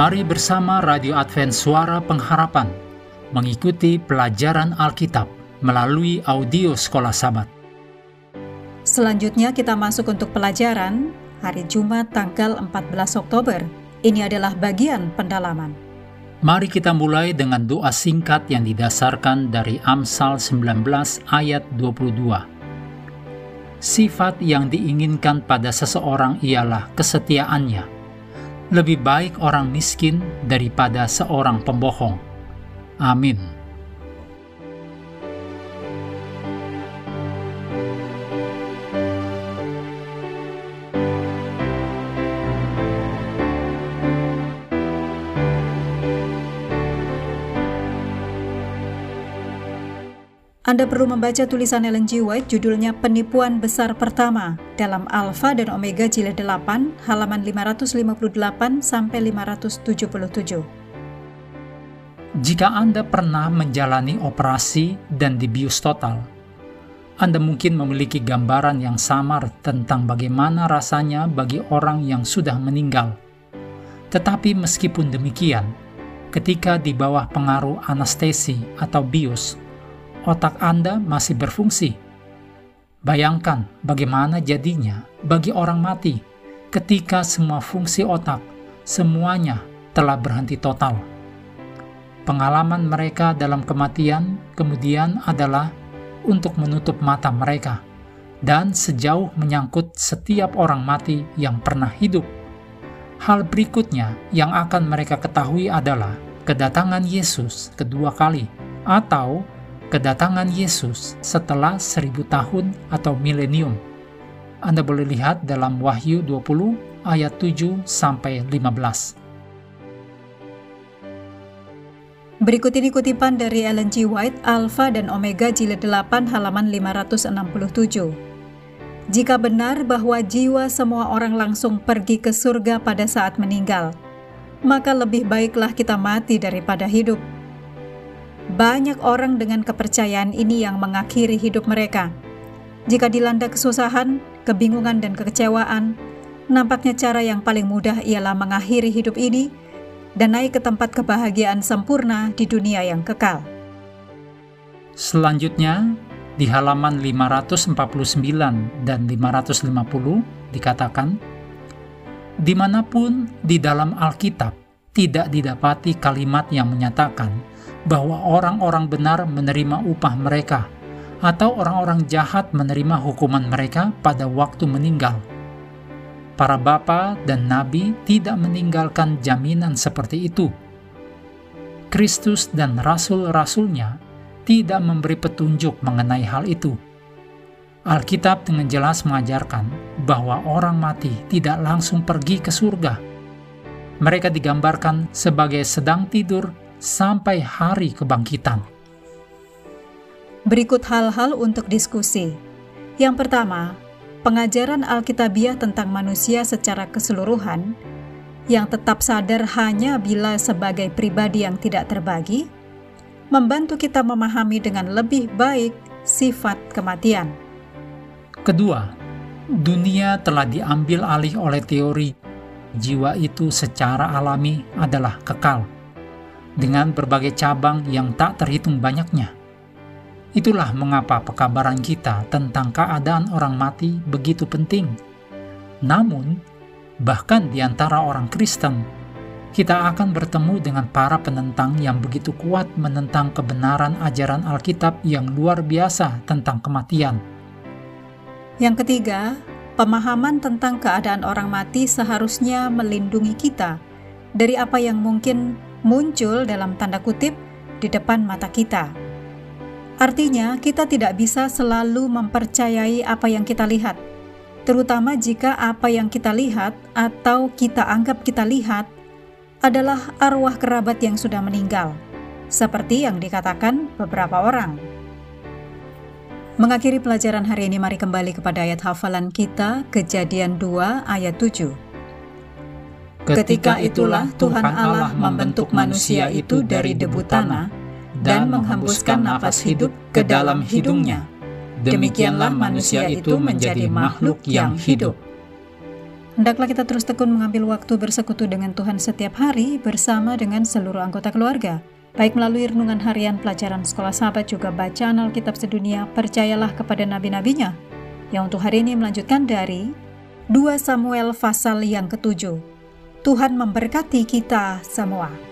Mari bersama Radio Advent Suara Pengharapan mengikuti pelajaran Alkitab melalui audio Sekolah Sabat. Selanjutnya kita masuk untuk pelajaran hari Jumat tanggal 14 Oktober. Ini adalah bagian pendalaman. Mari kita mulai dengan doa singkat yang didasarkan dari Amsal 19 ayat 22. Sifat yang diinginkan pada seseorang ialah kesetiaannya lebih baik orang miskin daripada seorang pembohong. Amin. Anda perlu membaca tulisan Ellen G. White judulnya Penipuan Besar Pertama dalam Alpha dan Omega Jilid 8 halaman 558 sampai 577. Jika Anda pernah menjalani operasi dan dibius total, Anda mungkin memiliki gambaran yang samar tentang bagaimana rasanya bagi orang yang sudah meninggal. Tetapi meskipun demikian, ketika di bawah pengaruh anestesi atau bius, otak Anda masih berfungsi. Bayangkan bagaimana jadinya bagi orang mati ketika semua fungsi otak semuanya telah berhenti total. Pengalaman mereka dalam kematian kemudian adalah untuk menutup mata mereka dan sejauh menyangkut setiap orang mati yang pernah hidup. Hal berikutnya yang akan mereka ketahui adalah kedatangan Yesus kedua kali atau kedatangan Yesus setelah seribu tahun atau milenium. Anda boleh lihat dalam Wahyu 20 ayat 7 sampai 15. Berikut ini kutipan dari Ellen G. White, Alpha dan Omega Jilid 8 halaman 567. Jika benar bahwa jiwa semua orang langsung pergi ke surga pada saat meninggal, maka lebih baiklah kita mati daripada hidup banyak orang dengan kepercayaan ini yang mengakhiri hidup mereka. Jika dilanda kesusahan, kebingungan, dan kekecewaan, nampaknya cara yang paling mudah ialah mengakhiri hidup ini dan naik ke tempat kebahagiaan sempurna di dunia yang kekal. Selanjutnya, di halaman 549 dan 550 dikatakan, Di mana pun di dalam Alkitab tidak didapati kalimat yang menyatakan bahwa orang-orang benar menerima upah mereka, atau orang-orang jahat menerima hukuman mereka pada waktu meninggal. Para bapa dan nabi tidak meninggalkan jaminan seperti itu. Kristus dan rasul-rasulnya tidak memberi petunjuk mengenai hal itu. Alkitab dengan jelas mengajarkan bahwa orang mati tidak langsung pergi ke surga. Mereka digambarkan sebagai sedang tidur sampai hari kebangkitan. Berikut hal-hal untuk diskusi. Yang pertama, pengajaran Alkitabiah tentang manusia secara keseluruhan yang tetap sadar hanya bila sebagai pribadi yang tidak terbagi, membantu kita memahami dengan lebih baik sifat kematian. Kedua, dunia telah diambil alih oleh teori jiwa itu secara alami adalah kekal dengan berbagai cabang yang tak terhitung banyaknya. Itulah mengapa pekabaran kita tentang keadaan orang mati begitu penting. Namun, bahkan di antara orang Kristen, kita akan bertemu dengan para penentang yang begitu kuat menentang kebenaran ajaran Alkitab yang luar biasa tentang kematian. Yang ketiga, pemahaman tentang keadaan orang mati seharusnya melindungi kita dari apa yang mungkin muncul dalam tanda kutip di depan mata kita. Artinya, kita tidak bisa selalu mempercayai apa yang kita lihat, terutama jika apa yang kita lihat atau kita anggap kita lihat adalah arwah kerabat yang sudah meninggal, seperti yang dikatakan beberapa orang. Mengakhiri pelajaran hari ini, mari kembali kepada ayat hafalan kita, Kejadian 2 ayat 7. Ketika itulah Tuhan Allah membentuk manusia itu dari debu tanah dan menghembuskan nafas hidup ke dalam hidungnya. Demikianlah manusia itu menjadi makhluk yang hidup. Hendaklah kita terus tekun mengambil waktu bersekutu dengan Tuhan setiap hari bersama dengan seluruh anggota keluarga. Baik melalui renungan harian pelajaran sekolah sahabat juga bacaan Alkitab sedunia, percayalah kepada nabi-nabinya. Yang untuk hari ini melanjutkan dari 2 Samuel pasal yang ketujuh. Tuhan memberkati kita semua.